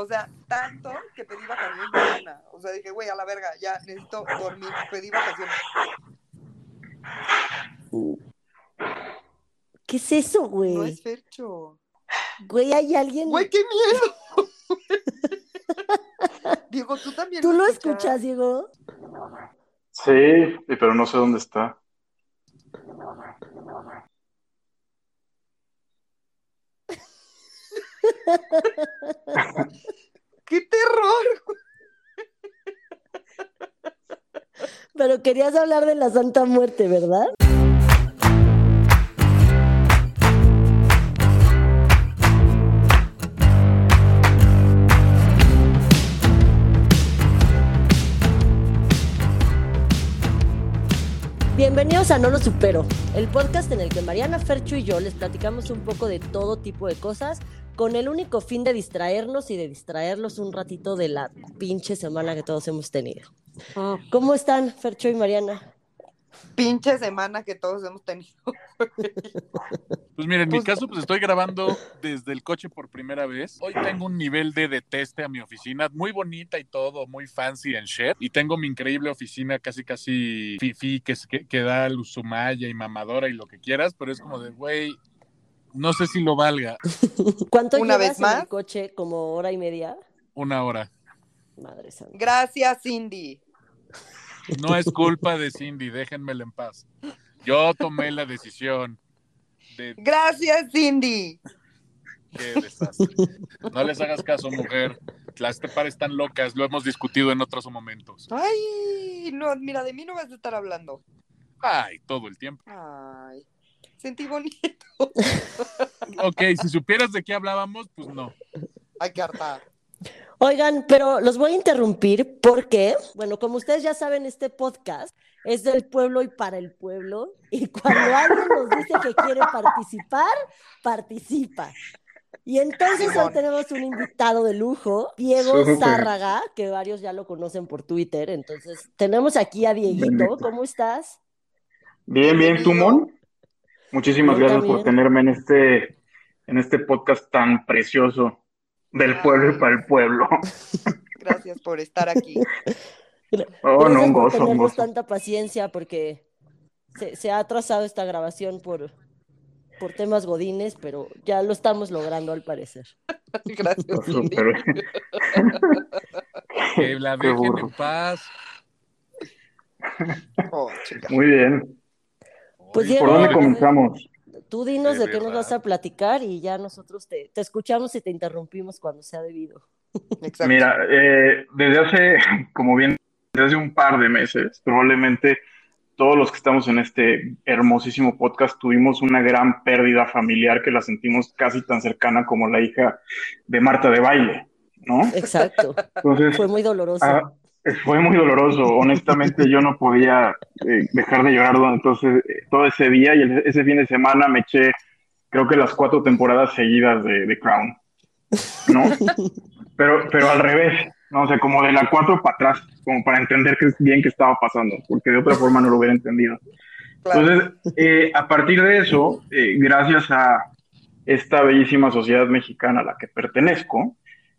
O sea, tanto que pedí vacaciones mañana. O sea, dije, güey, a la verga, ya necesito dormir. Pedí vacaciones. ¿Qué es eso, güey? No es Fercho. Güey, hay alguien. Güey, qué miedo. Diego, tú también. ¿Tú lo escuchas, Diego? Sí, pero no sé dónde está. ¡Qué terror! Pero querías hablar de la Santa Muerte, ¿verdad? Bienvenidos a No Lo Supero, el podcast en el que Mariana Fercho y yo les platicamos un poco de todo tipo de cosas con el único fin de distraernos y de distraerlos un ratito de la pinche semana que todos hemos tenido. Ah. ¿Cómo están, Fercho y Mariana? Pinche semana que todos hemos tenido. Pues mira, en mi caso, pues estoy grabando desde el coche por primera vez. Hoy tengo un nivel de deteste a mi oficina, muy bonita y todo, muy fancy en shit. Y tengo mi increíble oficina casi, casi fifi, que, es- que, que da luz sumaya y mamadora y lo que quieras, pero es como de, güey, no sé si lo valga ¿Cuánto Una llevas vez en más. el coche? ¿Como hora y media? una hora. Madre santa. Gracias, Cindy. No es culpa de Cindy, déjenmela en paz. Yo tomé la decisión de Gracias, Cindy. qué desastre. No les hagas caso, mujer. Las tepares están locas, lo hemos discutido en otros momentos. Ay, no, mira, de mí no vas a estar hablando. Ay, todo el tiempo. Ay, sentí bonito. Ok, si supieras de qué hablábamos, pues no. Ay, qué harta. Oigan, pero los voy a interrumpir porque, bueno, como ustedes ya saben, este podcast es del pueblo y para el pueblo. Y cuando alguien nos dice que quiere participar, participa. Y entonces hoy tenemos un invitado de lujo, Diego. Zárraga, que varios ya lo conocen por Twitter. Entonces, tenemos aquí a Dieguito. ¿Cómo estás? Bien, bien, ¿tú, Mon? Muchísimas Bien, gracias por tenerme en este, en este podcast tan precioso del pueblo y para el pueblo. Gracias por estar aquí. Oh, no, un gozo, un tenernos gozo. tanta paciencia porque se, se ha atrasado esta grabación por, por temas godines, pero ya lo estamos logrando al parecer. Gracias. Súper. Que la burro. en paz. Oh. Muy bien. Pues, Diego, ¿Por dónde comenzamos? Tú dinos De de qué nos vas a platicar y ya nosotros te, te escuchamos y te interrumpimos cuando sea debido. Exacto. Mira, eh, desde hace, como bien, desde hace un par de meses, probablemente todos los que estamos en este hermosísimo podcast tuvimos una gran pérdida familiar que la sentimos casi tan cercana como la hija de Marta de Baile, ¿no? Exacto. Entonces, Fue muy doloroso. Ah, fue muy doloroso. Honestamente, yo no podía eh, dejar de llorar durante entonces, eh, todo ese día y el- ese fin de semana me eché, creo que las cuatro temporadas seguidas de, de Crown, ¿no? Pero, pero al revés, ¿no? O sea, como de la cuatro para atrás, como para entender qué bien qué estaba pasando, porque de otra forma no lo hubiera entendido. Claro. Entonces, eh, a partir de eso, eh, gracias a esta bellísima sociedad mexicana a la que pertenezco,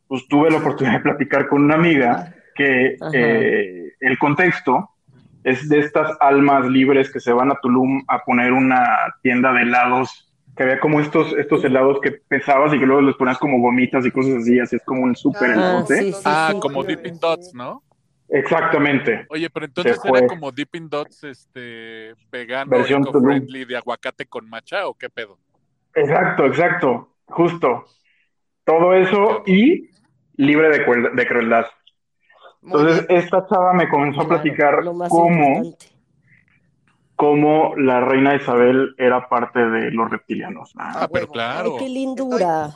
pues tuve la oportunidad de platicar con una amiga que eh, el contexto es de estas almas libres que se van a Tulum a poner una tienda de helados, que había como estos, estos helados que pesabas y que luego les ponías como gomitas y cosas así, así es como un súper Ah, sí, sí, Ah, sí, como sí, Dipping sí. Dots, ¿no? Exactamente. Oye, pero entonces era como Dipping Dots, este, vegano, Versión eco-friendly, de aguacate con matcha, ¿o qué pedo? Exacto, exacto, justo. Todo eso y libre de, de crueldad. Entonces, esta chava me comenzó a platicar cómo, cómo la reina Isabel era parte de los reptilianos. Ah, pero huevo. claro. Ay, qué lindura.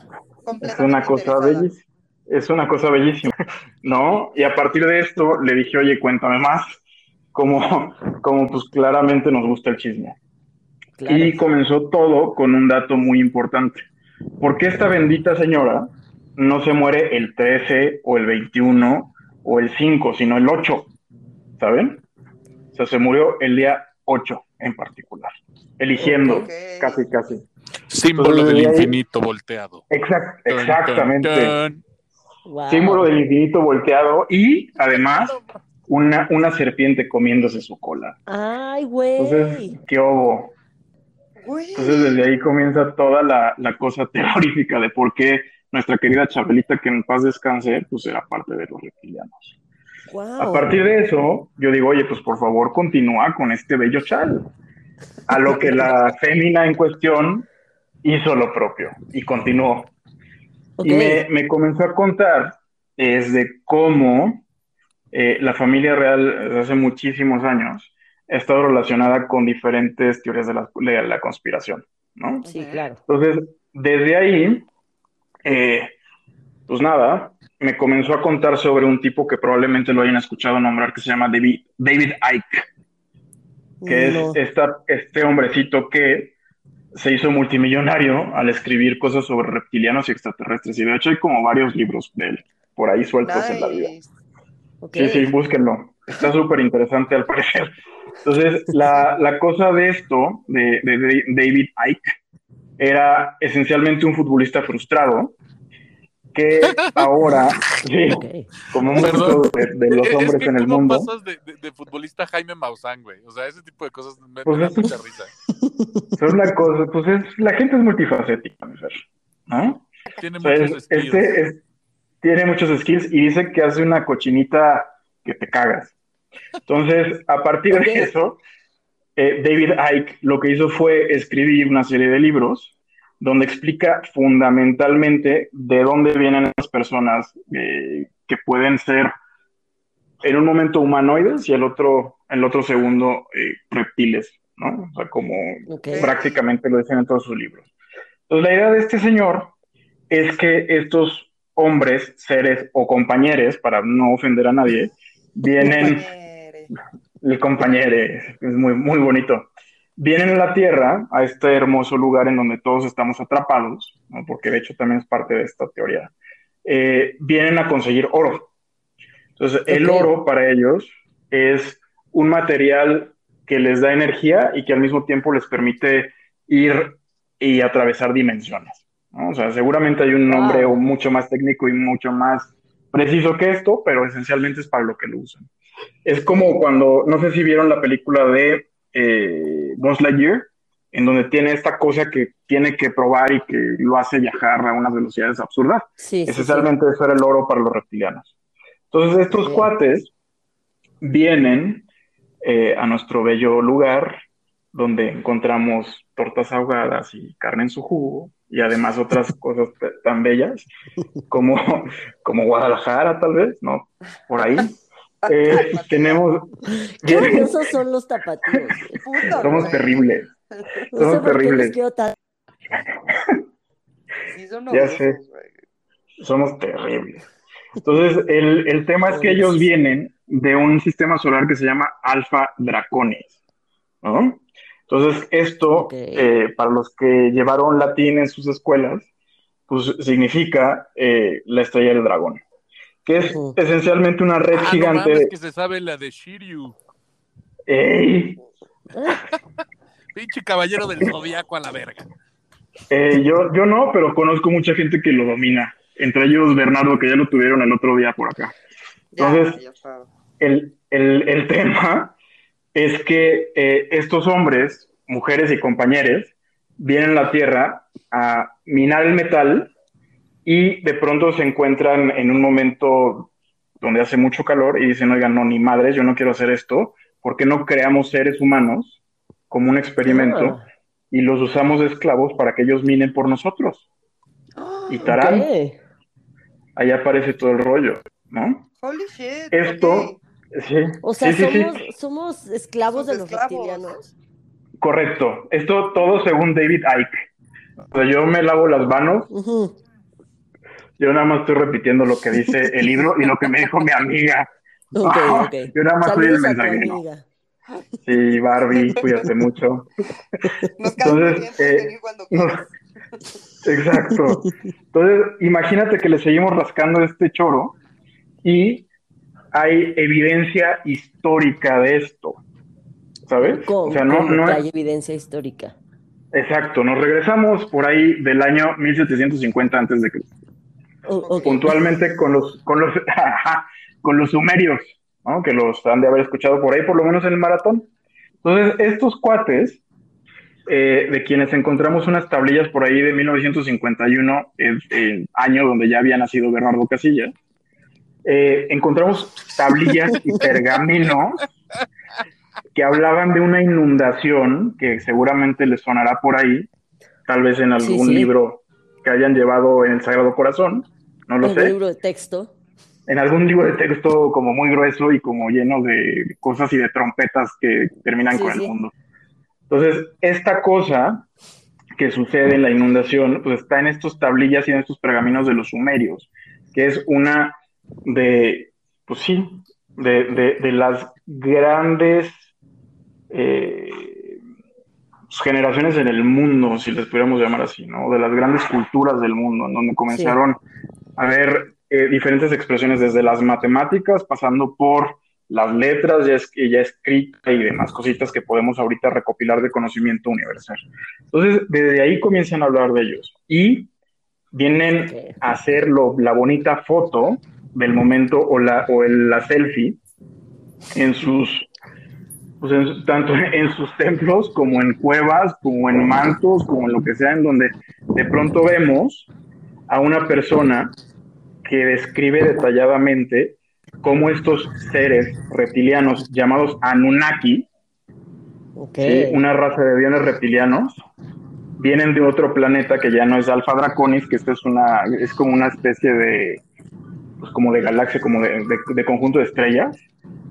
Es una cosa bellísima. Es una cosa bellísima, ¿no? Y a partir de esto le dije, oye, cuéntame más, como, como pues claramente nos gusta el chisme. Claro. Y comenzó todo con un dato muy importante. ¿Por qué esta bendita señora no se muere el 13 o el 21 o el 5, sino el 8? ¿Saben? O sea, se murió el día 8 en particular, eligiendo casi, casi. Símbolo Entonces, del ahí- infinito volteado. Exact- exactamente. Wow. símbolo del infinito volteado y además una, una serpiente comiéndose su cola. Ay, güey. Entonces, ¿qué? Güey. Entonces desde ahí comienza toda la, la cosa terrorífica de por qué nuestra querida Chabelita, que en paz descanse, pues era parte de los reptilianos. Wow. A partir de eso, yo digo, oye, pues por favor continúa con este bello chal. A lo que la fémina en cuestión hizo lo propio y continuó. Ok. Y me, me comenzó a contar es de cómo eh, la familia real desde hace muchísimos años ha estado relacionada con diferentes teorías de la, de la conspiración, ¿no? Sí, claro. Entonces, desde ahí, eh, pues nada, me comenzó a contar sobre un tipo que probablemente lo hayan escuchado nombrar, que se llama David, David Icke, que No. es esta, este hombrecito que se hizo multimillonario al escribir cosas sobre reptilianos y extraterrestres. Y de hecho hay como varios libros de él por ahí sueltos en la vida. Sí, sí, búsquenlo. Está súper interesante al parecer. Entonces, la, la cosa de esto, de, de- de David Icke, era esencialmente un futbolista frustrado que ahora, sí, Ok. como muchos de, de los Es hombres que en el ¿cómo mundo, pasas de, de- de futbolista a Jaime Maussan, güey? O sea, ese tipo de cosas me, me Pues dan eso- mucha risa. es una cosa, pues es, la gente es multifacética, mi Fer, ¿no? Tiene O sea, muchos es- skills. este es- tiene muchos skills y dice que hace una cochinita que te cagas. Entonces, a partir Ok. de eso, eh, David Icke lo que hizo fue escribir una serie de libros donde explica fundamentalmente de dónde vienen las personas eh, que pueden ser en un momento humanoides y el otro, el otro segundo eh, reptiles, ¿no? O sea, como prácticamente lo dicen en todos sus libros. Entonces, la idea de este señor es que estos hombres, seres o compañeros, para no ofender a nadie, vienen, Compañere. El compañero es muy, muy bonito, vienen a la Tierra, a este hermoso lugar en donde todos estamos atrapados, ¿no? porque de hecho también es parte de esta teoría, eh, vienen a conseguir oro. Entonces, el oro para ellos es un material que les da energía y que al mismo tiempo les permite ir y atravesar dimensiones. ¿no? O sea, seguramente hay un nombre Wow. mucho más técnico y mucho más preciso que esto, pero esencialmente es para lo que lo usan. Es como cuando, no sé si vieron la película de eh, Buzz Lightyear, en donde tiene esta cosa que tiene que probar y que lo hace viajar a unas velocidades absurdas. Sí, sí, sí. Esencialmente eso era el oro para los reptilianos. Entonces estos Ok. cuates vienen eh, a nuestro bello lugar donde encontramos tortas ahogadas y carne en su jugo y además otras cosas tan bellas como, como Guadalajara tal vez, ¿no? Por ahí. Eh, tenemos, Qué odiosos son los tapatíos. somos güey. terribles, No Somos terribles. Sí, son Ya sé. güey. somos terribles. Entonces, el, el tema es que ellos vienen de un sistema solar que se llama Alpha Draconis, ¿no? Entonces, esto, eh, para los que llevaron latín en sus escuelas, pues significa eh, la estrella del dragón, que es esencialmente una red Ah, no gigante. mames, de- que se sabe la de Shiryu. ¡Ey! Pinche caballero del zodiaco a la verga. Eh, yo, yo no, pero conozco mucha gente que lo domina, entre ellos Bernardo, que ya lo tuvieron el otro día por acá. Entonces- ya el, el- el tema es que eh, estos hombres, mujeres y compañeros, vienen a la Tierra a minar el metal y de pronto se encuentran en un momento donde hace mucho calor y dicen, oigan, no, ni madres, yo no quiero hacer esto, ¿por qué no creamos seres humanos como un experimento Ah, y los usamos de esclavos para que ellos minen por nosotros? Y tarán, ok. ahí aparece todo el rollo, ¿no? Holy shit. Esto, sí, O sea, sí, sí, sí. somos, somos esclavos Somos de los esclavos. reptilianos. Correcto. Esto todo según David Icke. O sea, yo me lavo las manos. Yo nada más estoy repitiendo lo que dice el libro y lo que me dijo mi amiga. Yo nada más soy el mensajero. Sí, Barbie, cuídate mucho. Nos Entonces, eh, cuando no. quieras. Exacto. Entonces, imagínate que le seguimos rascando este choro y hay evidencia histórica de esto. ¿Sabes? ¿Cómo, O sea, no, cómo no es, hay evidencia histórica? Exacto, nos regresamos por ahí del año 1750 antes de Cristo. Puntualmente con los, con los, con los sumerios, ¿no? que los han de haber escuchado por ahí, por lo menos en el maratón. Entonces, estos cuates, eh, de quienes encontramos unas tablillas por ahí de 1951, el, año donde ya había nacido Bernardo Casillas, eh, encontramos tablillas y pergaminos que hablaban de una inundación que seguramente les sonará por ahí, tal vez en algún libro que hayan llevado en el Sagrado Corazón, no lo sé. En libro de texto. En algún libro de texto como muy grueso y como lleno de cosas y de trompetas que terminan con el mundo. Entonces, esta cosa que sucede en la inundación, pues está en estos tablillas y en estos pergaminos de los sumerios, que es una de, pues sí, de, de las grandes eh, generaciones en el mundo, si les pudiéramos llamar así, ¿no? De las grandes culturas del mundo, en donde comenzaron a ver eh, diferentes expresiones desde las matemáticas, pasando por las letras ya, es, ya escritas y demás cositas que podemos ahorita recopilar de conocimiento universal. Entonces, desde ahí comienzan a hablar de ellos y vienen a hacer la bonita foto del momento o la, o la selfie en sus pues, tanto en sus templos como en cuevas, como en mantos, como en lo que sea, en donde de pronto vemos a una persona que describe detalladamente cómo estos seres reptilianos llamados Anunnaki, una raza de aviones reptilianos, vienen de otro planeta que ya no es Alpha Draconis, que esto es una es como una especie de pues como de galaxia, como de conjunto de estrellas,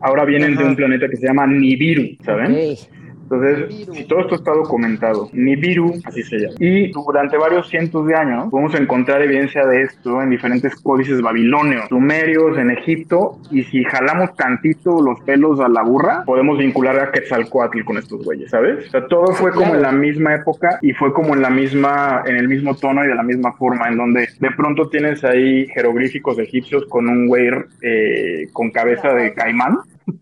ahora vienen de un planeta que se llama Nibiru, ¿saben? Entonces, si todo esto está documentado, Nibiru, así se llama. Y durante varios cientos de años podemos encontrar evidencia de esto en diferentes códices babilonios, sumerios, en Egipto, y si jalamos tantito los pelos a la burra, podemos vincular a Quetzalcoatl con estos güeyes, ¿sabes? O sea, todo fue como en la misma época y fue como en la misma, en el mismo tono y de la misma forma, en donde de pronto tienes ahí jeroglíficos egipcios con un güey eh, con cabeza de caimán.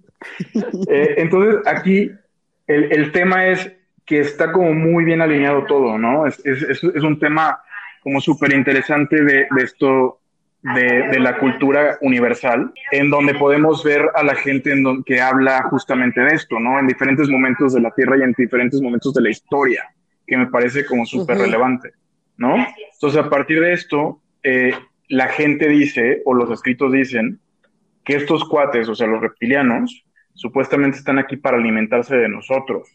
Eh, entonces aquí el, tema es que está como muy bien alineado todo, ¿no? Es, un tema como súper interesante de, esto, de, la cultura universal, en donde podemos ver a la gente en que habla justamente de esto, ¿no? En diferentes momentos de la Tierra y en diferentes momentos de la historia, que me parece como súper relevante, ¿no? Entonces, a partir de esto, eh, la gente dice, o los escritos dicen, que estos cuates, o sea, los reptilianos, supuestamente están aquí para alimentarse de nosotros,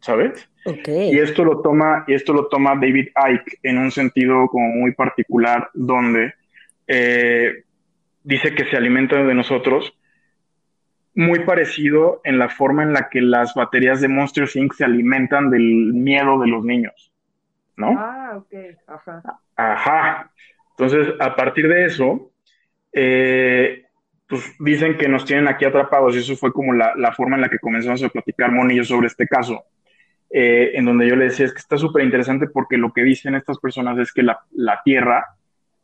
¿sabes? Y esto lo toma, y esto lo toma David Icke en un sentido como muy particular, donde eh, dice que se alimentan de nosotros, muy parecido en la forma en la que las baterías de Monster Inc. se alimentan del miedo de los niños, ¿no? Ah, ok, ajá. Ajá. Entonces, a partir de eso, eh, pues dicen que nos tienen aquí atrapados y eso fue como la, forma en la que comenzamos a platicar Monillo sobre este caso, eh, en donde yo le decía, es que está súper interesante porque lo que dicen estas personas es que la, Tierra,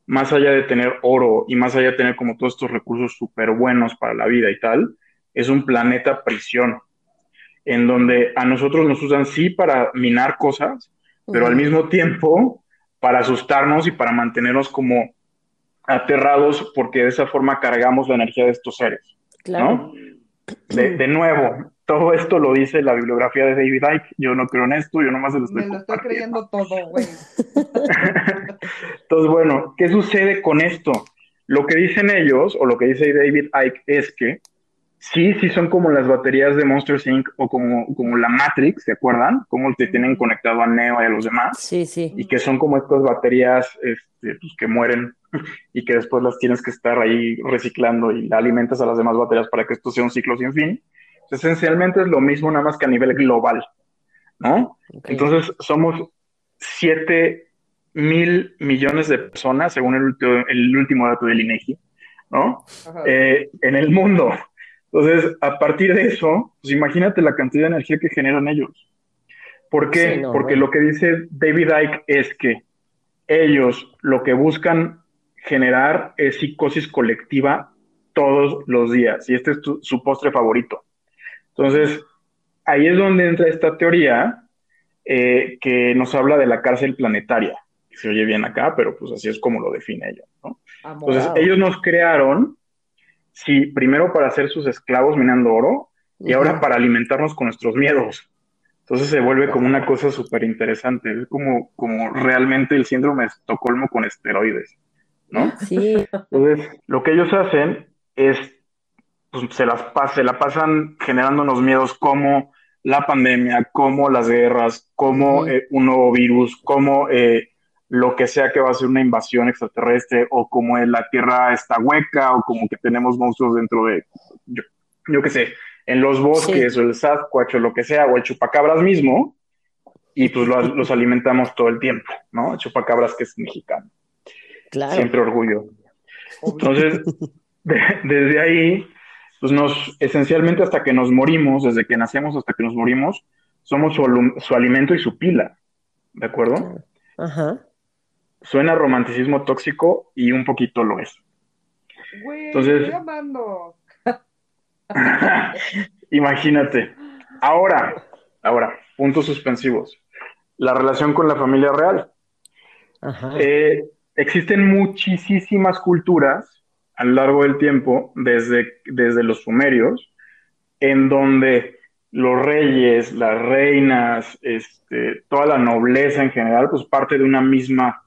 más allá de tener oro y más allá de tener como todos estos recursos súper buenos para la vida y tal, es un planeta prisión, en donde a nosotros nos usan sí para minar cosas, pero al mismo tiempo para asustarnos y para mantenernos como aterrados porque de esa forma cargamos la energía de estos seres. Claro. De, nuevo, todo esto lo dice la bibliografía de David Icke. Yo no creo en esto, yo nomás se lo estoy Me lo estoy creyendo todo, güey. Entonces, bueno, ¿qué sucede con esto? Lo que dicen ellos, o lo que dice David Icke, es que sí, sí son como las baterías de Monster Inc. o como, como la Matrix, ¿se acuerdan? Como te tienen conectado a Neo y a los demás. Sí, sí. Y que son como estas baterías este, pues, que mueren y que después las tienes que estar ahí reciclando y alimentas a las demás baterías para que esto sea un ciclo sin fin. Esencialmente es lo mismo, nada más que a nivel global, ¿no? Entonces somos 7 mil millones de personas, según el, el último dato del INEGI, ¿no? Eh, en el mundo. Entonces, a partir de eso, pues imagínate la cantidad de energía que generan ellos. ¿Por qué? Porque lo que dice David Icke es que ellos lo que buscan generar es psicosis colectiva todos los días y este es su postre favorito. Entonces, ahí es donde entra esta teoría eh, que nos habla de la cárcel planetaria, se oye bien acá, pero pues así es como lo define ella, ¿no? Amor. Entonces, ellos nos crearon, sí, primero para ser sus esclavos minando oro y ahora para alimentarnos con nuestros miedos. Entonces se vuelve como una cosa súper interesante, es como, como realmente el síndrome de Estocolmo con esteroides, ¿no? Sí, Entonces, lo que ellos hacen es, pues, se las pas- se la pasan generándonos miedos como la pandemia, como las guerras, como eh, un nuevo virus, como eh, lo que sea que va a ser una invasión extraterrestre, o como en la Tierra está hueca, o como que tenemos monstruos dentro de, yo, yo qué sé, en los bosques, o el Sasquatch, o lo que sea, o el chupacabras mismo, y pues los, los alimentamos todo el tiempo, ¿no? El chupacabras que es mexicano, claro. siempre orgullo. Obvio. Entonces, de- desde ahí, pues nos, esencialmente hasta que nos morimos, desde que nacemos hasta que nos morimos, somos su, alimento y su pila, ¿de acuerdo? Ajá. Suena romanticismo tóxico y un poquito lo es. Güey, Entonces- estoy amando. Imagínate. Ahora, ahora, puntos suspensivos. La relación con la familia real. Ajá. Eh, existen muchísimas culturas a lo largo del tiempo, desde, desde los sumerios, en donde los reyes, las reinas, este, toda la nobleza en general, pues parte de una misma,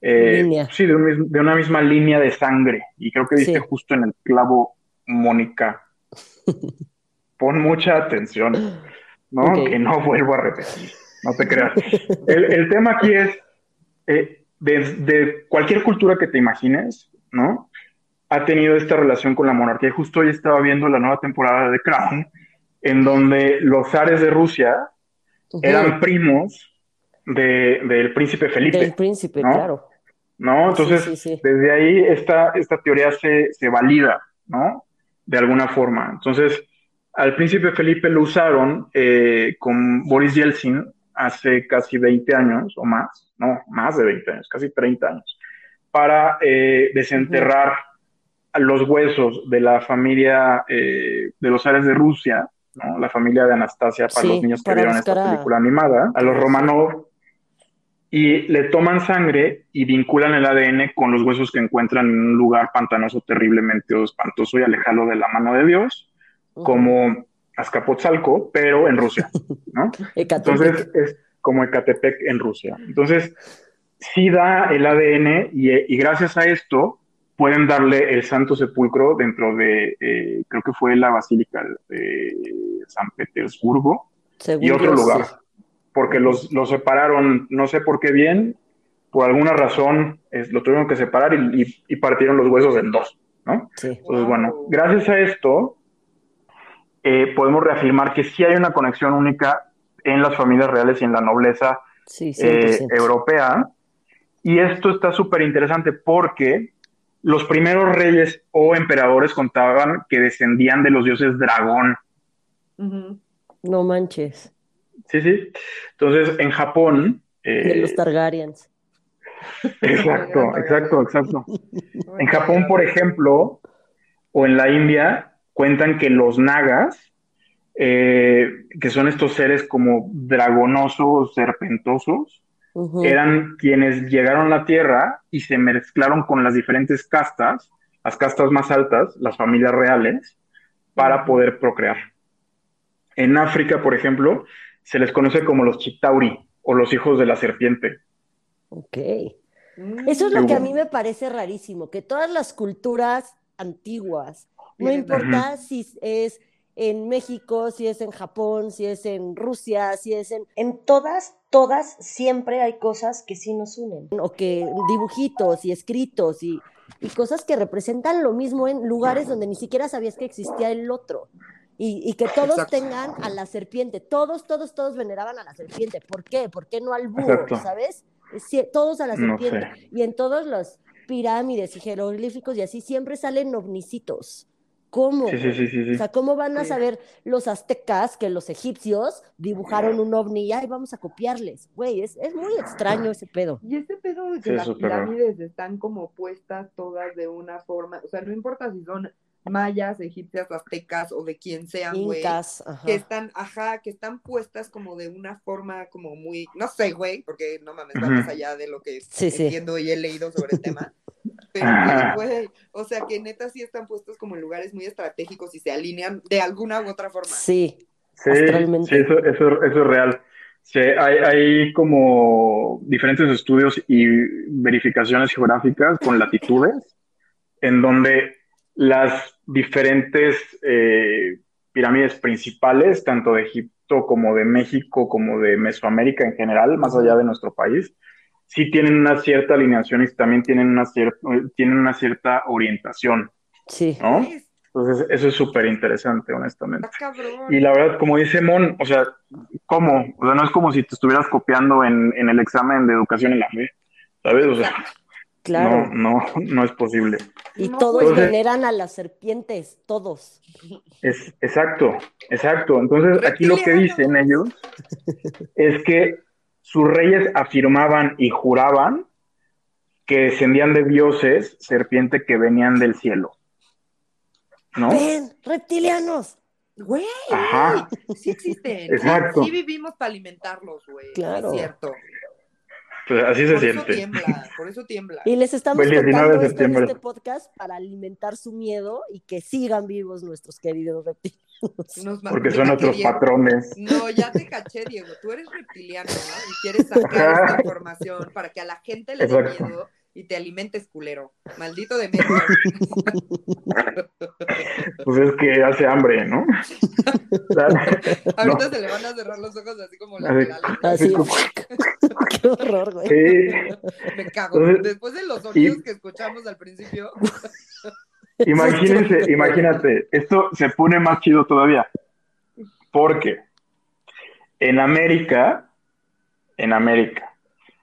eh, Línea. sí, de, un mis- de una misma línea de sangre. Y creo que diste Sí. justo en el clavo, Mónica. Pon mucha atención, ¿no? Que no vuelvo a repetir, no te creas. El, el tema aquí es, eh, de, de cualquier cultura que te imagines, ¿no? Ha tenido esta relación con la monarquía. Justo hoy estaba viendo la nueva temporada de Crown, en donde los zares de Rusia eran primos de- del príncipe Felipe, Del príncipe, ¿no? claro. ¿no? Entonces, Sí, sí, sí. desde ahí esta, esta teoría se, se valida, ¿no? De alguna forma. Entonces, al príncipe Felipe lo usaron eh, con Boris Yeltsin hace casi 20 años o más, no, más de 20 años, casi 30 años, para eh, desenterrar a los huesos de la familia eh, de los zares de Rusia, ¿no? La familia de Anastasia, para Sí, los niños que vieron esta a- película animada, a los Romanov, y le toman sangre y vinculan el ADN con los huesos que encuentran en un lugar pantanoso terriblemente espantoso y alejado de la mano de Dios, como Azcapotzalco, pero en Rusia, ¿no? Entonces es como Ecatepec en Rusia. Entonces, sí da el ADN y, y gracias a esto pueden darle el Santo Sepulcro dentro de, eh, creo que fue la Basílica de San Petersburgo Según y otro lugar, sí. porque los, los separaron, no sé por qué bien, por alguna razón es, lo tuvieron que separar y, y- y partieron los huesos en dos, ¿no? Sí. Entonces, bueno, gracias a esto, eh, podemos reafirmar que sí hay una conexión única en las familias reales y en la nobleza Sí, eh, 100%. europea. Y esto está súper interesante porque los primeros reyes o emperadores contaban que descendían de los dioses dragón. No manches. Sí, sí. Entonces, en Japón... eh, De los Targaryens. exacto, exacto, exacto. En Japón, por ejemplo, o en la India, cuentan que los nagas, eh, que son estos seres como dragonosos, serpentosos, eran quienes llegaron a la Tierra y se mezclaron con las diferentes castas, las castas más altas, las familias reales, para poder procrear. En África, por ejemplo, se les conoce como los Chitauri o los hijos de la serpiente. Ok. Mm. Eso es lo que a mí me parece rarísimo, que todas las culturas antiguas, no importa si es en México, si es en Japón, si es en Rusia, si es en... En todas, todas, siempre hay cosas que sí nos unen. O que dibujitos y escritos y, y cosas que representan lo mismo en lugares donde ni siquiera sabías que existía el otro. Y, y que todos Exacto. tengan a la serpiente, todos, todos, todos veneraban a la serpiente. ¿Por qué? ¿Por qué no al búho? Exacto. ¿Sabes? Sí, todos a la No serpiente. sé. Y en todos los pirámides y jeroglíficos y así siempre salen ovnicitos. ¿Cómo? Sí, sí, sí, sí, O sea, ¿cómo van a Sí. saber los aztecas que los egipcios dibujaron un ovni y ay, vamos a copiarles? Güey, es, es muy extraño ese pedo. Y ese pedo de que las pirámides están como puestas todas de una forma, o sea, no importa si son mayas, egipcias, aztecas o de quien sean, güey. Incas, ajá. Que están, ajá, que están puestas como de una forma como muy, no sé, güey, porque no mames, va Ujú. más allá de lo que Sí, sí. entiendo y he leído sobre el tema. Pero, güey, o sea, que neta sí están puestos como en lugares muy estratégicos y se alinean de alguna u otra forma. Sí, Sí, sí, eso, eso, eso es real. Sí, hay, hay como diferentes estudios y verificaciones geográficas con latitudes, en donde las diferentes eh, pirámides principales, tanto de Egipto como de México, como de Mesoamérica en general, más allá de nuestro país, sí tienen una cierta alineación y también tienen una cierta, tienen una cierta orientación, sí. ¿no? Es- Entonces, eso es súper interesante, honestamente. Y la verdad, como dice Mon, o sea, ¿cómo? O sea, no es como si te estuvieras copiando en, en el examen de educación en la fe, ¿sabes? O sea, Claro. no, no, no es posible. Y No, todos Entonces- veneran a las serpientes, todos. Es exacto, exacto. Entonces, aquí lo que dicen ellos es que sus reyes afirmaban y juraban que descendían de dioses, serpiente que venían del cielo. ¿No? ¡Ven, reptilianos! Güey, Ajá. sí existen. Exacto. Sí vivimos para alimentarlos, güey. Claro. Es cierto. Pues así se Por eso siente. tiembla, por eso tiembla. Y les estamos El 19 de contando esto en este podcast para alimentar su miedo y que sigan vivos nuestros queridos reptilianos. Porque son otros Diego. patrones. No, ya te caché, Diego. Tú eres reptiliano, ¿no? Y quieres sacar esta información para que a la gente le dé miedo y te alimentes culero. Maldito Demetrio. Pues es que hace hambre, ¿no? Ahorita se le van a cerrar los ojos así como Así. laterales. Así. Qué horror, güey. Sí, Me cago. Después de los sonidos y- que escuchamos al principio. imagínense, imagínate, esto se pone más chido todavía. Porque en América, en América,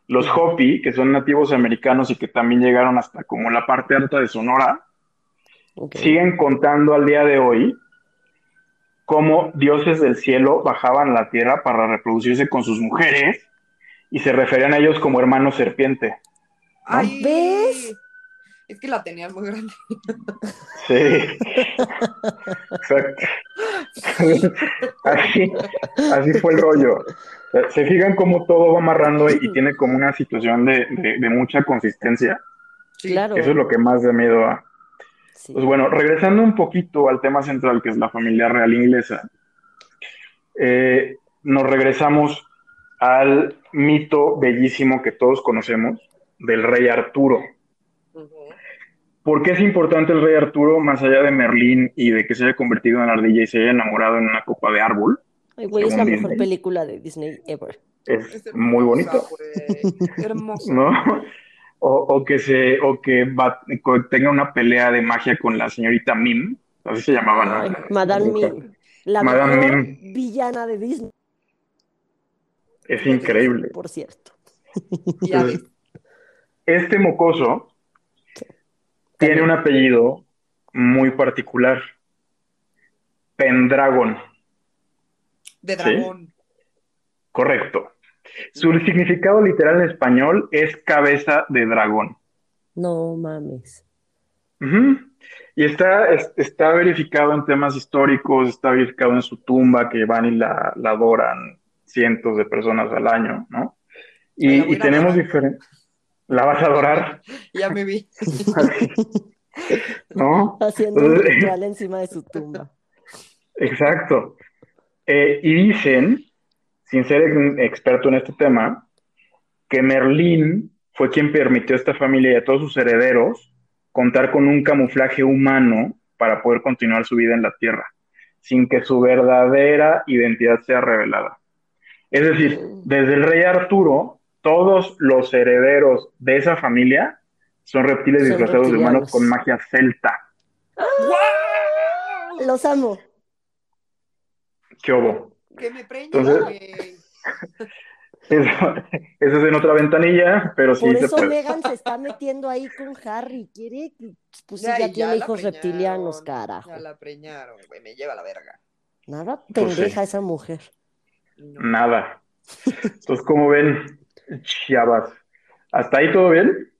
los Hopi, que son nativos americanos y que también llegaron hasta como la parte alta de Sonora, siguen contando al día de hoy cómo dioses del cielo bajaban a la tierra para reproducirse con sus mujeres y se referían a ellos como hermanos serpiente. Ay, ¿Ves? Es que la tenías muy grande. Sí, exacto. Así, así fue el rollo. Se fijan cómo todo va amarrando y, y tiene como una situación de, de- de mucha consistencia. Sí. Claro. Eso es lo que más da miedo a. Sí. Pues bueno, regresando un poquito al tema central que es la familia real inglesa, eh, nos regresamos al mito bellísimo que todos conocemos del rey Arturo. ¿Por qué es importante el rey Arturo, más allá de Merlín y de que se haya convertido en ardilla y se haya enamorado en una copa de árbol? Ay, güey, es la mejor película de Disney ever. Es Es muy bonito, güey. Hermosa. ¿no? O, o que se, o que va- tenga una pelea de magia con la señorita Mim, así se llamaba, ¿no? Ay, La- Madame. Mim, la Madame mejor Mim. villana de Disney, Es increíble. por cierto. Ya ves. Este mocoso tiene un apellido muy particular. Pendragon, De dragón. correcto. Su significado literal en español es cabeza de dragón. No mames. Y está, es- está verificado en temas históricos, está verificado en su tumba, que van y la, la adoran cientos de personas al año, ¿no? Y, tenemos diferentes... ¿La vas a adorar? Ya me vi. ¿No? Haciendo un ritual encima de su tumba. Exacto. Eh, y dicen, sin ser experto en este tema, que Merlín fue quien permitió a esta familia y a todos sus herederos contar con un camuflaje humano para poder continuar su vida en la Tierra, sin que su verdadera identidad sea revelada. Es decir, desde el rey Arturo, todos los herederos de esa familia son reptiles Son disfrazados de humanos con magia celta. Los amo. ¿Qué hubo? Que me preñe, Entonces- güey. Eso, eso es en otra ventanilla, pero sí Por eso. Megan se está metiendo ahí con Harry. Quiere que, pues Ya, tiene hijos preñaron, reptilianos, carajo. Ya la preñaron, güey. Me lleva a la verga. Nada Pues sí. pendeja esa mujer. No. Nada. Entonces, como ven, chavas, ¿hasta ahí todo bien?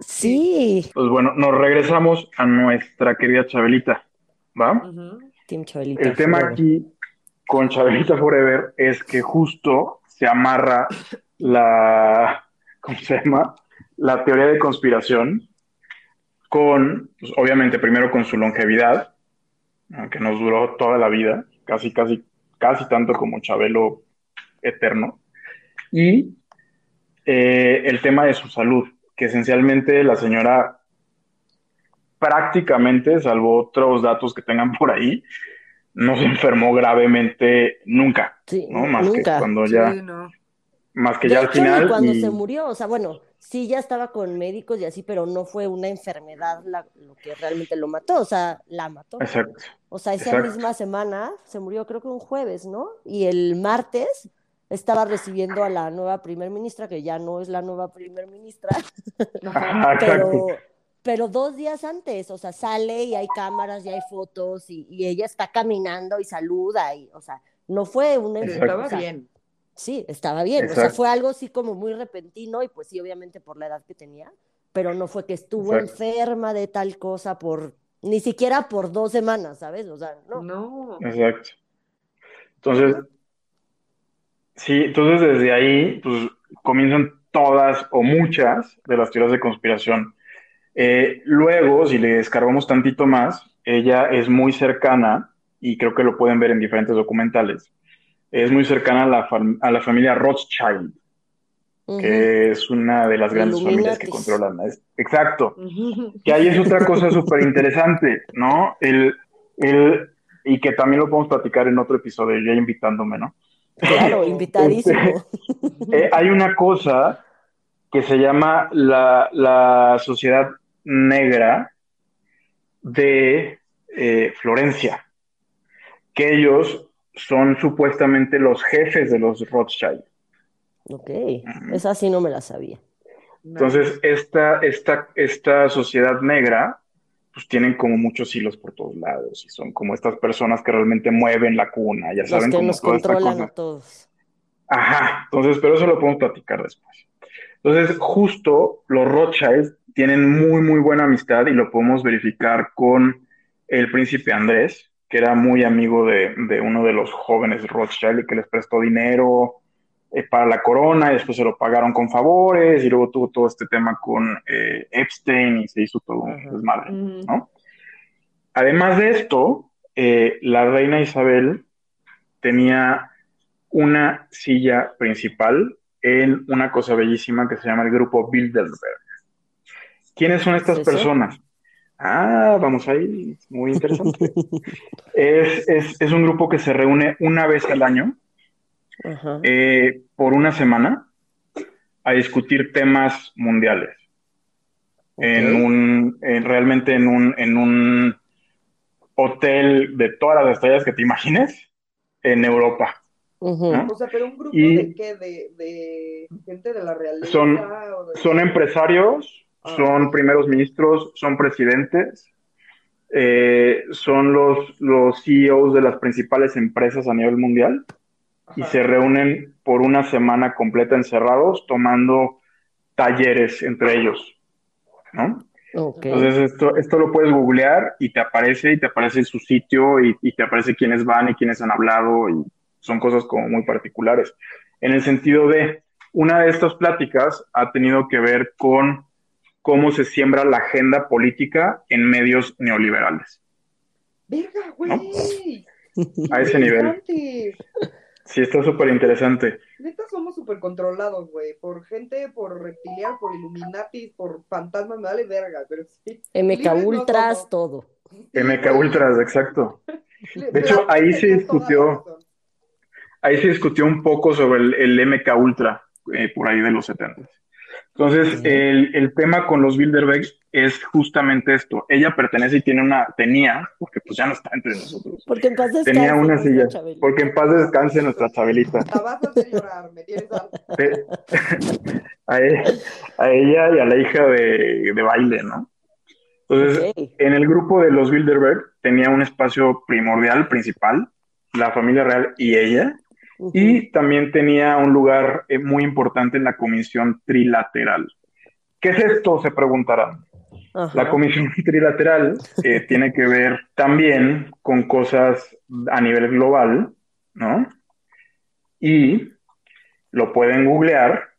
Sí. Pues bueno, nos regresamos a nuestra querida Chabelita. ¿va? Ujú. Team Chabelita. El tema forever. aquí con Chabelita Forever es que justo se amarra la, ¿cómo se llama? La teoría de conspiración con, pues, obviamente, primero con su longevidad, que nos duró toda la vida, casi, casi, casi tanto como Chabelo eterno, y eh, el tema de su salud, que esencialmente la señora prácticamente, salvo otros datos que tengan por ahí, no se enfermó gravemente nunca, Sí, ¿no? Más que nunca. cuando ya, Sí, no. más que De ya al hecho, ni final. cuando y- se murió, o sea, bueno, sí ya estaba con médicos y así, pero no fue una enfermedad la- lo que realmente lo mató, o sea, la mató. Exacto. O sea, esa Exacto. misma semana se murió, creo que un jueves, ¿no? Y el martes estaba recibiendo a la nueva primer ministra, que ya no es la nueva primer ministra, Ajá, pero, pero dos días antes, o sea, sale y hay cámaras y hay fotos y, y ella está caminando y saluda, y, o sea, no fue una estaba o sea, bien. Sí, estaba bien, o sea, fue algo así como muy repentino y pues sí, obviamente por la edad que tenía, pero no fue que estuvo Exacto. enferma de tal cosa por, ni siquiera por dos semanas, ¿sabes? O sea, no. No. Exacto. Entonces, sí, entonces desde ahí, pues comienzan todas o muchas de las teorías de conspiración. Eh, luego, si le descargamos tantito más, ella es muy cercana, y creo que lo pueden ver en diferentes documentales, es muy cercana a la, a la familia Rothschild, que es una de las grandes familias que controlan. Exacto. Ujú. Que ahí es otra cosa súper interesante, ¿no? El, el, y que también lo podemos platicar en otro episodio, ya invitándome, ¿no? Claro, invitadísimo. Eh, hay una cosa que se llama la, la Sociedad Negra de eh, Florencia, que ellos son supuestamente los jefes de los Rothschild. Ok, esa sí no me la sabía. Entonces, esta, esta, esta sociedad negra, pues tienen como muchos hilos por todos lados y son como estas personas que realmente mueven la cuna, ya Los saben, que como nos controlan a todos. Ajá, entonces, pero eso lo podemos platicar después. Entonces, justo los Rothschild tienen muy, muy buena amistad y lo podemos verificar con el príncipe Andrés, que era muy amigo de, de uno de los jóvenes Rothschild y que les prestó dinero eh, para la corona y después se lo pagaron con favores y luego tuvo todo este tema con eh, Epstein y se hizo todo un desmadre. ¿no? Además de esto, eh, la reina Isabel tenía una silla principal en una cosa bellísima que se llama el grupo Bilderberg. ¿Quiénes son estas personas? Ah, vamos ahí, muy interesante. es, es, es un grupo que se reúne una vez al año Ajá. eh, por una semana a discutir temas mundiales. En un, en- realmente en un, en un hotel de todas las estrellas que te imagines en Europa. O sea, pero un grupo Y- de qué? De, de gente de la realeza. Son- o de- Son empresarios. Son primeros ministros, son presidentes, eh, son los, los CEOs de las principales empresas a nivel mundial y se reúnen por una semana completa encerrados tomando talleres entre ellos, ¿no? Entonces esto, esto lo puedes googlear y te aparece y te aparece su sitio y, y te aparece quiénes van y quiénes han hablado y son cosas como muy particulares. En el sentido de, una de estas pláticas ha tenido que ver con cómo se siembra la agenda política en medios neoliberales. Verga, güey. A ese nivel. Sí, está súper interesante. Neta somos súper controlados, güey. Por gente, por reptiliar, por Illuminatis, por fantasmas, me vale verga, pero sí. MK no Ultras, todo. MK Ultras, exacto. De hecho, ahí se discutió. Ahí se discutió un poco sobre el, el MK Ultra, eh, por ahí de los 70. Entonces, el, el tema con los Bilderberg es justamente esto. Ella pertenece y tiene una, tenía, porque pues ya no está entre nosotros, Porque en paz descanse. tenía una nuestra silla, Chabelita. porque en paz descanse nuestra Chabelita. La vas a hacer llorar, me tienes harta. Te- a, e- a ella y a la hija de, de baile, ¿no? Entonces, en el grupo de los Bilderberg tenía un espacio primordial, principal, la familia real y ella, Y también tenía un lugar eh, muy importante en la comisión trilateral. ¿Qué es esto? Se preguntarán. Ajá. La comisión trilateral eh, tiene que ver también con cosas a nivel global, ¿no? Y lo pueden googlear.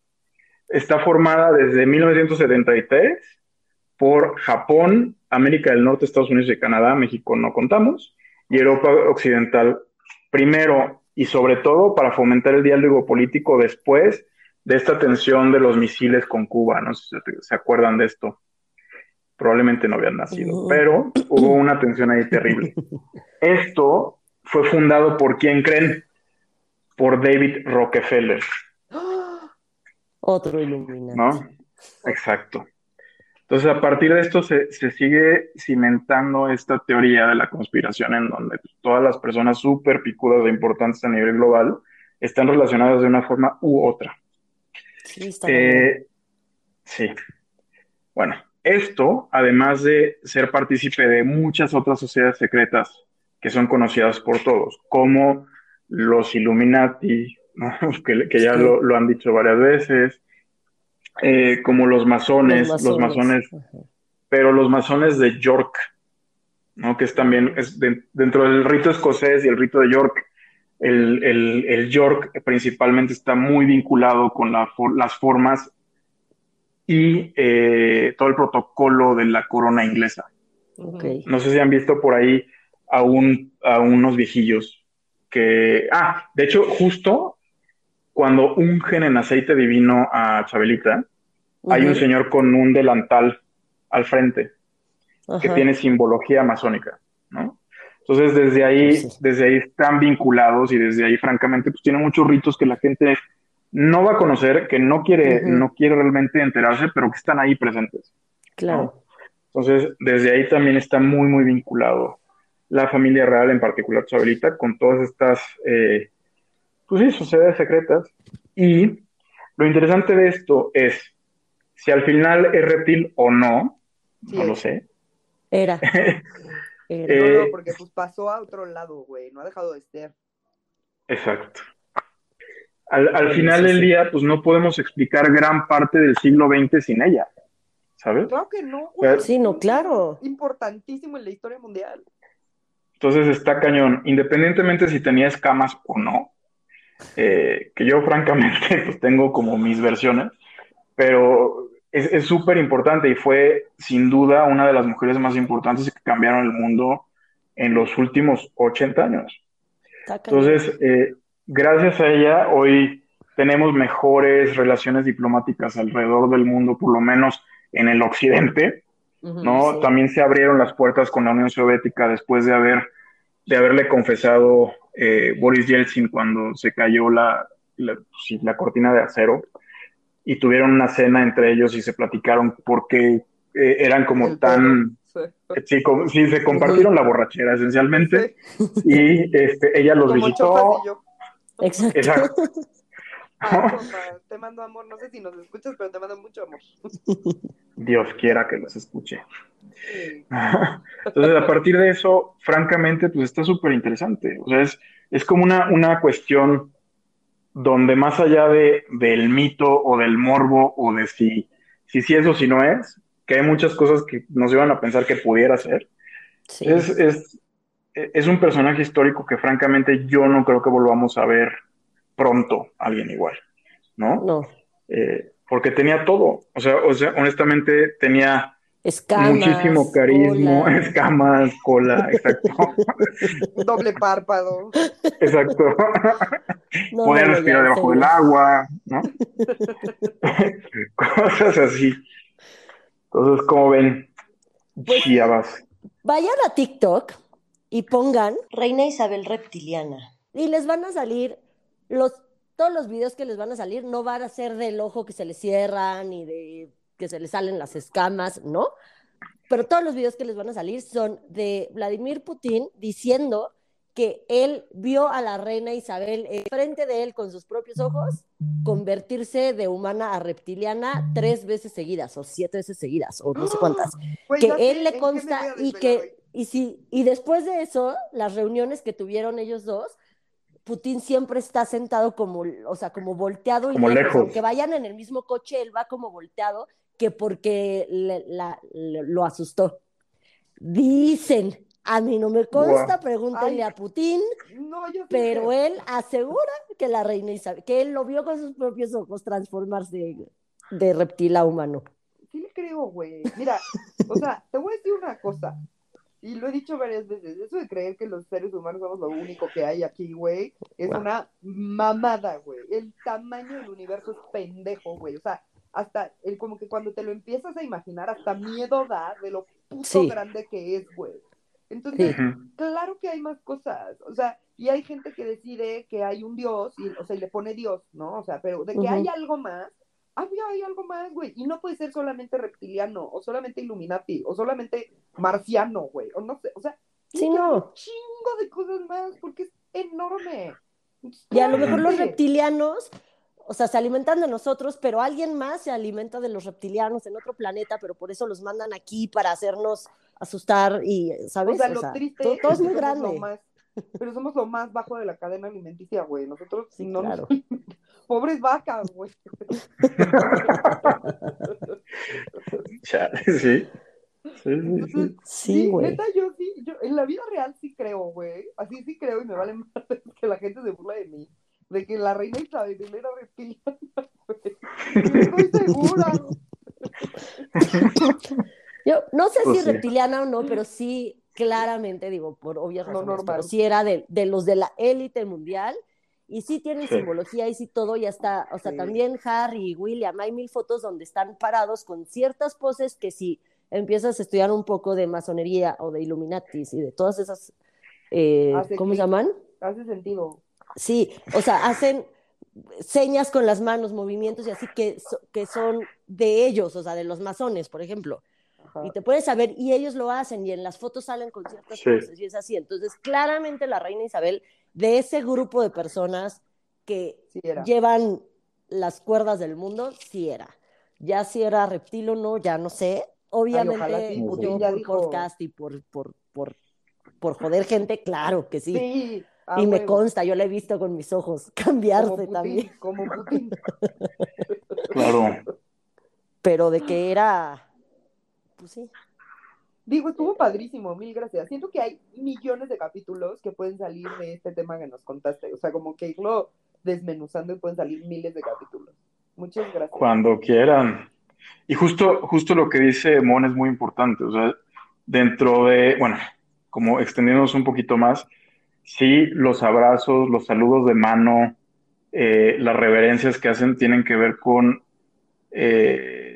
Está formada desde 1973 por Japón, América del Norte, Estados Unidos y Canadá, México no contamos, y Europa Occidental primero y sobre todo para fomentar el diálogo político después de esta tensión de los misiles con Cuba, no sé si se acuerdan de esto. Probablemente no habían nacido, No. pero hubo una tensión ahí terrible. Esto fue fundado por quién creen? Por David Rockefeller, Otro iluminante. ¿no? Exacto. Entonces, a partir de esto se, se sigue cimentando esta teoría de la conspiración en donde todas las personas súper picudas e importantes a nivel global están relacionadas de una forma u otra. Sí, está. Eh, sí. Bueno, esto, además de ser partícipe de muchas otras sociedades secretas que son conocidas por todos, como los Illuminati, ¿no? que, que ya lo, lo han dicho varias veces, eh, como los masones, Los masones. pero los masones de York, ¿no? Que es también es de- dentro del rito escocés y el rito de York. El, el- el York principalmente está muy vinculado con la las formas y eh, todo el protocolo de la corona inglesa. Ok. No sé si han visto por ahí a, un, a unos viejillos que... Ah, de hecho, justo cuando ungen en aceite divino a Chabelita, hay un señor con un delantal al frente que tiene simbología masónica, ¿no? Entonces, desde ahí, Sí. desde ahí están vinculados y desde ahí, francamente, pues tienen muchos ritos que la gente no va a conocer, que no quiere, no quiere realmente enterarse, pero que están ahí presentes. Claro. Entonces, desde ahí también está muy, muy vinculado la familia real, en particular Chabelita, con todas estas, eh, pues sí, sociedades secretas. Y lo interesante de esto es, si al final es reptil o no, Sí, no lo sé. Era. Era. Eh, No, no, porque pues pasó a otro lado, güey. No ha dejado de ser. Exacto. Al, al Sí, final sí, del sí. día, pues no podemos explicar gran parte del siglo XX sin ella, ¿sabes? Claro que no. Pero- güey. Sí, no, claro. Importantísimo en la historia mundial. Entonces está cañón, independientemente si tenía escamas o no, eh, que yo francamente pues tengo como mis versiones, pero es súper importante y fue sin duda una de las mujeres más importantes que cambiaron el mundo en los últimos 80 años. Entonces, eh, gracias a ella, hoy tenemos mejores relaciones diplomáticas alrededor del mundo, por lo menos en el occidente, Ujú. ¿no? Sí. También se abrieron las puertas con la Unión Soviética después de haber, de haberle confesado eh, Boris Yeltsin cuando se cayó la, la, sí, la cortina de acero y tuvieron una cena entre ellos y se platicaron por qué eh, eran como El tan... Sí. Sí, como- sí, se compartieron la borrachera esencialmente Sí, y este, ella los como visitó. Exacto. Exacto. Ay, te mando amor. No sé si nos escuchas, pero te mando mucho amor. Dios quiera que los escuche. Entonces, a partir de eso, francamente, pues está súper interesante. O sea, es, es como una, una cuestión donde más allá de, del mito o del morbo o de si, si sí es o si no es, que hay muchas cosas que nos llevan a pensar que pudiera ser, Sí. es, es, es un personaje histórico que francamente yo no creo que volvamos a ver pronto a alguien igual, ¿no? No. Eh, porque tenía todo, o sea, o sea, honestamente tenía Escamas. muchísimo carisma, cola. escamas, cola, exacto, Doble párpado. exacto. No, Podía no, respirar debajo del agua, ¿no? Cosas así. Entonces, como ven, Pues- chiabas. Vayan a TikTok y pongan Reina Isabel Reptiliana. Y les van a salir los, todos los videos que les van a salir no van a ser del ojo que se le cierra ni de que se le salen las escamas, ¿no? Pero todos los videos que les van a salir son de Vladimir Putin diciendo que él vio a la reina Isabel frente de él con sus propios ojos convertirse de humana a reptiliana tres veces seguidas o siete veces seguidas o no sé cuántas que sé él le consta y que y si y después de eso las reuniones que tuvieron ellos dos Putin siempre está sentado como o sea como volteado y lejos. aunque vayan en el mismo coche él va como volteado que porque le- la- le- lo asustó. Dicen, a mí no me consta, pregúntenle Ay. a Putin, No, yo sí pero él asegura que la reina Isabel, que él lo vio con sus propios ojos transformarse de, de reptil a humano. Sí le creo, güey. Mira, o sea, te voy a decir una cosa. Y lo he dicho varias veces. Eso de creer que los seres humanos somos lo único que hay aquí, güey, es Wow. una mamada, güey. El tamaño del universo es pendejo, güey. O sea, hasta el como que cuando te lo empiezas a imaginar, hasta miedo da de lo puto Sí. grande que es, güey. Entonces, claro que hay más cosas, o sea, y hay gente que decide que hay un Dios, y, o sea, y le pone Dios, ¿no? O sea, pero de que hay algo más, había hay algo más, güey, y no puede ser solamente reptiliano, o solamente Illuminati, o solamente marciano, güey, o no sé, o sea, Sí, no. un chingo de cosas más, porque es enorme. Y a lo mejor los reptilianos, o sea, se alimentan de nosotros, pero alguien más se alimenta de los reptilianos en otro planeta, pero por eso los mandan aquí para hacernos asustar y, ¿sabes? O sea, lo triste todo, todo es muy lo grande. más- pero somos lo más bajo de la cadena alimenticia, güey. Nosotros Sí, no claro. pobres vacas, güey. Chale, sí. Sí. Entonces, Sí, güey. neta, yo sí, yo en la vida real sí creo, güey. Así sí creo y me vale más que la gente se burla de mí. De que la reina Isabel era reptiliana, güey. Yo estoy segura. Yo no sé Pues si sí. reptiliana o no, pero sí, claramente, digo, por obvias No razones, normal. pero sí era de, de los de la élite mundial y sí tienen Sí. simbología y sí todo, y hasta, o sea, Sí. también Harry y William, hay mil fotos donde están parados con ciertas poses que si empiezas a estudiar un poco de masonería o de Illuminatis y de todas esas, eh, ¿cómo se llaman? Hace sentido. Sí, o sea, hacen señas con las manos, movimientos y así que, so- que son de ellos, o sea, de los masones, por ejemplo. Ajá. Y te puedes saber, y ellos lo hacen, y en las fotos salen con ciertas Sí. cosas, y es así. Entonces, claramente la reina Isabel, de ese grupo de personas que Sí llevan las cuerdas del mundo, sí era. Ya si era reptil o no, ya no sé. Obviamente, Putin por dijo- podcast y por, por, por, por joder gente, claro que sí. Y me consta, yo la he visto con mis ojos Como cambiarse Putin, también. Como Putin. Claro. Pero de que era, pues sí. Digo, estuvo padrísimo, mil gracias. Siento que hay millones de capítulos que pueden salir de este tema que nos contaste. O sea, como que irlo desmenuzando y pueden salir miles de capítulos. Muchas gracias. Cuando quieran. Y justo, justo lo que dice Mon es muy importante. O sea, dentro de, bueno, como extendiéndonos un poquito más, sí, los abrazos, los saludos de mano, eh, las reverencias que hacen tienen que ver con eh,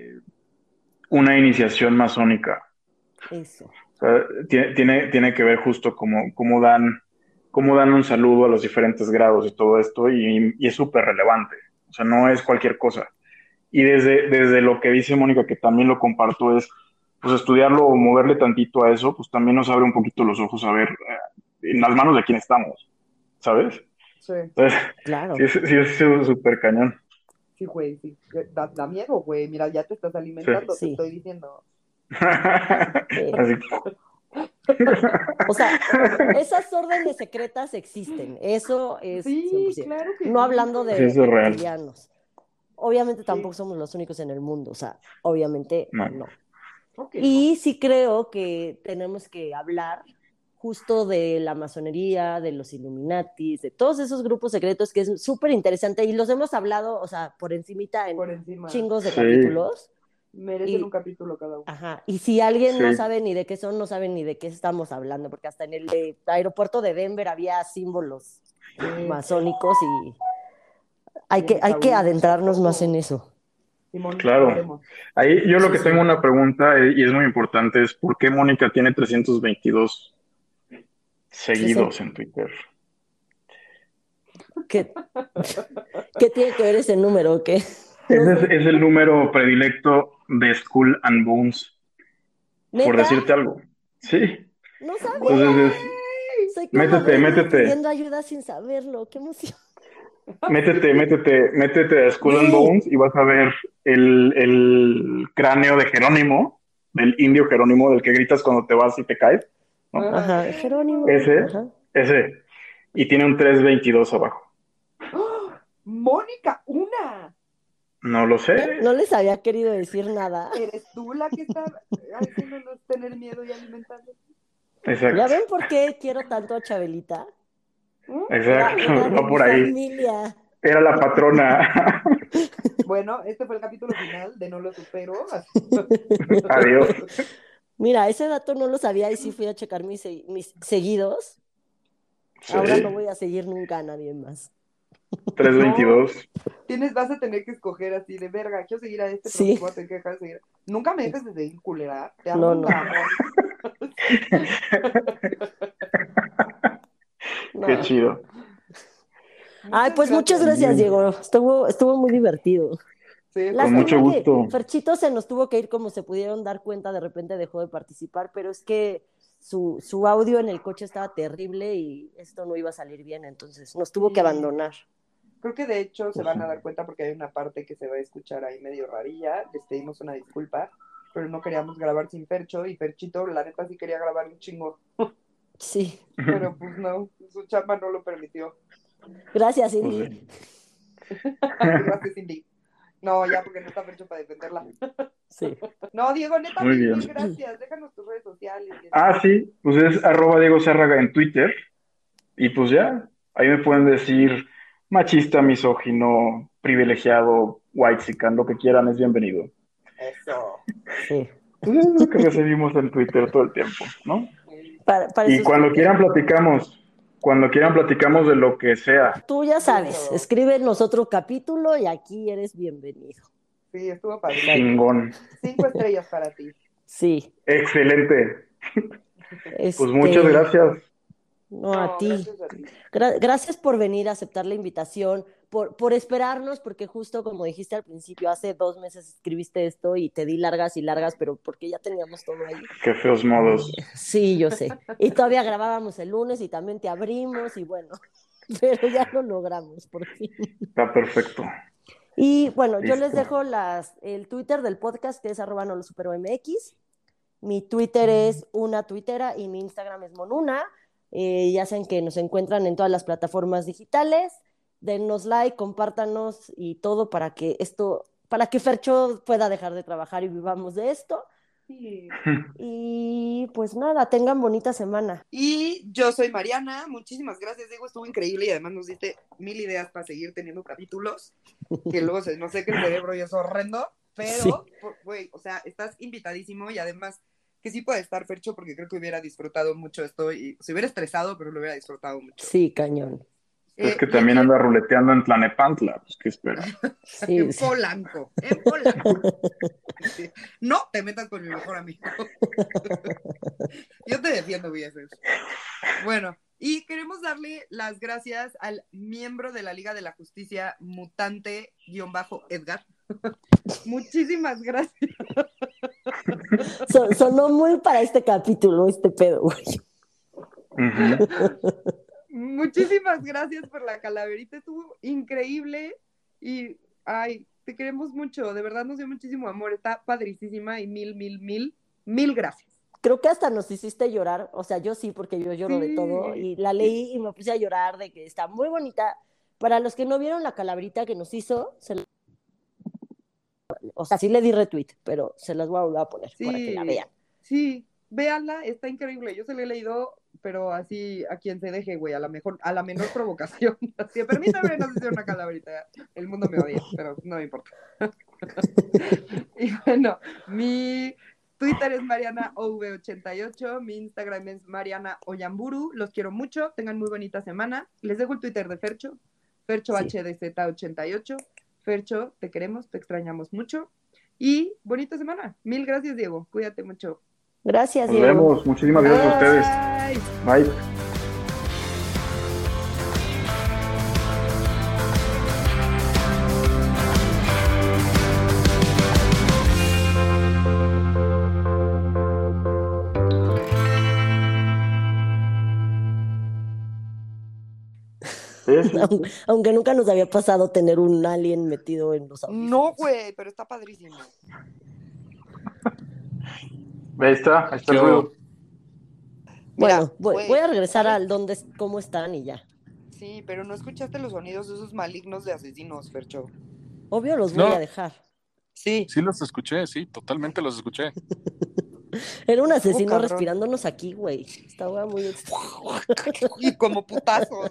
una iniciación masónica. Eso. O sea, tiene, tiene, tiene que ver justo como, cómo dan, cómo dan un saludo a los diferentes grados y todo esto, y, y es súper relevante. O sea, no es cualquier cosa. Y desde, desde lo que dice Mónica, que también lo comparto, es pues estudiarlo o moverle tantito a eso, pues también nos abre un poquito los ojos a ver eh, en las manos de quién estamos, ¿sabes? Sí, Entonces, Claro. sí es súper cañón. Sí, güey, sí. Da, da miedo, güey. Mira, ya te estás alimentando, Sí. te estoy diciendo. Así, O sea, esas órdenes secretas existen. Eso es Sí, 100%. claro que No sí. hablando de Sí, reptilianos. Obviamente Sí. tampoco somos los únicos en el mundo, o sea, obviamente No. Y sí creo que tenemos que hablar justo de la masonería, de los Illuminatis, de todos esos grupos secretos que es súper interesante y los hemos hablado, o sea, por encimita en Por encima. chingos de Sí. capítulos. Merecen Y- un capítulo cada uno. Ajá. Y si alguien no sabe ni de qué son, no sabe ni de qué estamos hablando, porque hasta en el de- aeropuerto de Denver había símbolos Sí, masónicos y hay que, hay que adentrarnos más en eso. Simón, Claro. Ahí yo lo Sí, que sí. tengo una pregunta eh, y es muy importante es ¿por qué Mónica tiene 322 seguidos en Twitter? ¿Qué, ¿Qué tiene que ver ese número? o ¿Qué? Ese es, es el número predilecto de Skull and Bones, por decirte algo. Sí, No sabía. entonces como métete, métete. pidiendo ayuda sin saberlo. Qué emoción. es, métete, métete, métete a Skull and. Bones y vas a ver el, el cráneo de Jerónimo, del indio Jerónimo, del que gritas cuando te vas y te caes. ¿No? Ajá, Jerónimo. Ese. Ajá. Ese. Y tiene un 322 abajo. ¡Oh! Mónica, una. No lo sé. No les había querido decir nada. ¿Eres tú la que está haciéndonos tener miedo y alimentando? Exacto. ¿Ya ven por qué quiero tanto a Chabelita? Exacto, de va mi por ahí. familia. Era la patrona. Bueno, este fue el capítulo final de No lo supero. Adiós. Mira, ese dato no lo sabía y sí fui a checar mis, se- mis seguidos. Ahora no voy a seguir nunca a nadie más. 322. Tienes, vas a tener que escoger así de verga, quiero seguir a este, pero Sí. voy a tener que dejar de seguir. Nunca me dejes de seguir, culera. Te No, amo, no. No. Qué chido. Ay, pues muchas gracias, Diego. Estuvo, estuvo muy divertido. Sí, Con mucho gusto. Ferchito se nos tuvo que ir, como se pudieron dar cuenta, de repente dejó de participar, pero es que su, su audio en el coche estaba terrible y esto no iba a salir bien, entonces nos tuvo que abandonar. Creo que de hecho se van a dar cuenta porque hay una parte que se va a escuchar ahí medio rarilla. Les pedimos una disculpa, pero no queríamos grabar sin Fercho y Ferchito, la neta, sí quería grabar un chingo, Sí, pero pues no, su chamba no lo permitió. gracias, Pues Indy. Gracias, Cindy. No, ya porque no está Fercho para defenderla. Sí. No, Diego, neta, Muy bien. gracias. Déjanos tus redes sociales. Ah, sí, pues es arroba Diego Zárraga en Twitter. Y pues ya, ahí me pueden decir machista, misógino, privilegiado, white lo que quieran, es bienvenido. Eso. sí. Pues es lo que recibimos en Twitter todo el tiempo, ¿no? Para- para Y cuando quieran platicamos, cuando quieran platicamos de lo que sea. Tú ya sabes, escríbenos otro capítulo y aquí eres bienvenido. Sí, estuvo padre. Chingón. Cinco estrellas para ti. Sí. Excelente. Pues este, muchas gracias. No, a No, ti. gracias a ti. Gra- gracias por venir a aceptar la invitación, por, por esperarnos, porque justo como dijiste al principio, hace dos meses escribiste esto y te di largas y largas, pero porque ya teníamos todo ahí. Qué feos modos. Sí, yo sé. Y todavía grabábamos el lunes y también te abrimos y bueno, pero ya lo logramos por fin. Está perfecto. Y bueno, yo les dejo las, el Twitter del podcast que es arroba no lo supero MX. Mi Twitter es una tuitera y mi Instagram es monuna. Eh, ya saben que nos encuentran en todas las plataformas digitales. Denos like, compártanos y todo para que esto, para que Fercho pueda dejar de trabajar y vivamos de esto. Sí. Y pues nada, tengan bonita semana. Y yo soy Mariana, muchísimas gracias, Diego, estuvo increíble y además nos diste mil ideas para seguir teniendo capítulos, que luego se, no sé el cerebro ya es horrendo, pero, Sí. güey, o sea, estás invitadísimo y además que sí puede estar Fercho porque creo que hubiera disfrutado mucho esto y se hubiera estresado, pero lo hubiera disfrutado mucho. Sí, cañón. Es Eh, que también aquí- anda ruleteando en Tlanepantla. Pues, ¿qué espera? Sí, En sí. Polanco, en Polanco. No te metas con mi mejor amigo. Yo te defiendo, Vieses. Bueno, y queremos darle las gracias al miembro de la Liga de la Justicia, mutante-edgar. Muchísimas gracias. So- sonó muy para este capítulo, este pedo, güey. Ujú. Muchísimas gracias por la calaverita, estuvo increíble y ay, te queremos mucho, de verdad nos dio muchísimo amor, está padricísima y mil, mil, mil, mil gracias. Creo que hasta nos hiciste llorar, o sea, yo sí, porque yo lloro de todo, y la leí y me puse a llorar de que está muy bonita. Para los que no vieron la calabrita que nos hizo, se la- o sea, sí le di retweet, pero se las voy a volver a poner para que la vean. Sí, véanla, está increíble. Yo se la he leído, pero así a quien se deje, güey, a la mejor, a la menor provocación. Así, permítame no hacer una calaverita. El mundo me odia, pero no me importa. y bueno, mi Twitter es MarianaOV88, mi Instagram es Mariana Oyamburu. Los quiero mucho, tengan muy bonita semana. Les dejo el Twitter de Fercho, Fercho Sí. HDZ88. Fercho, te queremos, te extrañamos mucho. Y bonita semana. Mil gracias, Diego. Cuídate mucho. Gracias, Nos Diego. vemos. Muchísimas gracias a ustedes. Bye. Aunque nunca nos había pasado tener un alien metido en los audífonos. No, güey, pero está padrísimo. Ahí está, ahí está el ruido. Bueno, pues, voy, a regresar pues, al dónde, cómo están y ya. Sí, pero no escuchaste los sonidos de esos malignos de asesinos, Fercho. Obvio los voy a dejar. Sí. Sí los escuché, sí, totalmente los escuché. Era un asesino respirándonos aquí, güey. Estaba muy... y como putazos.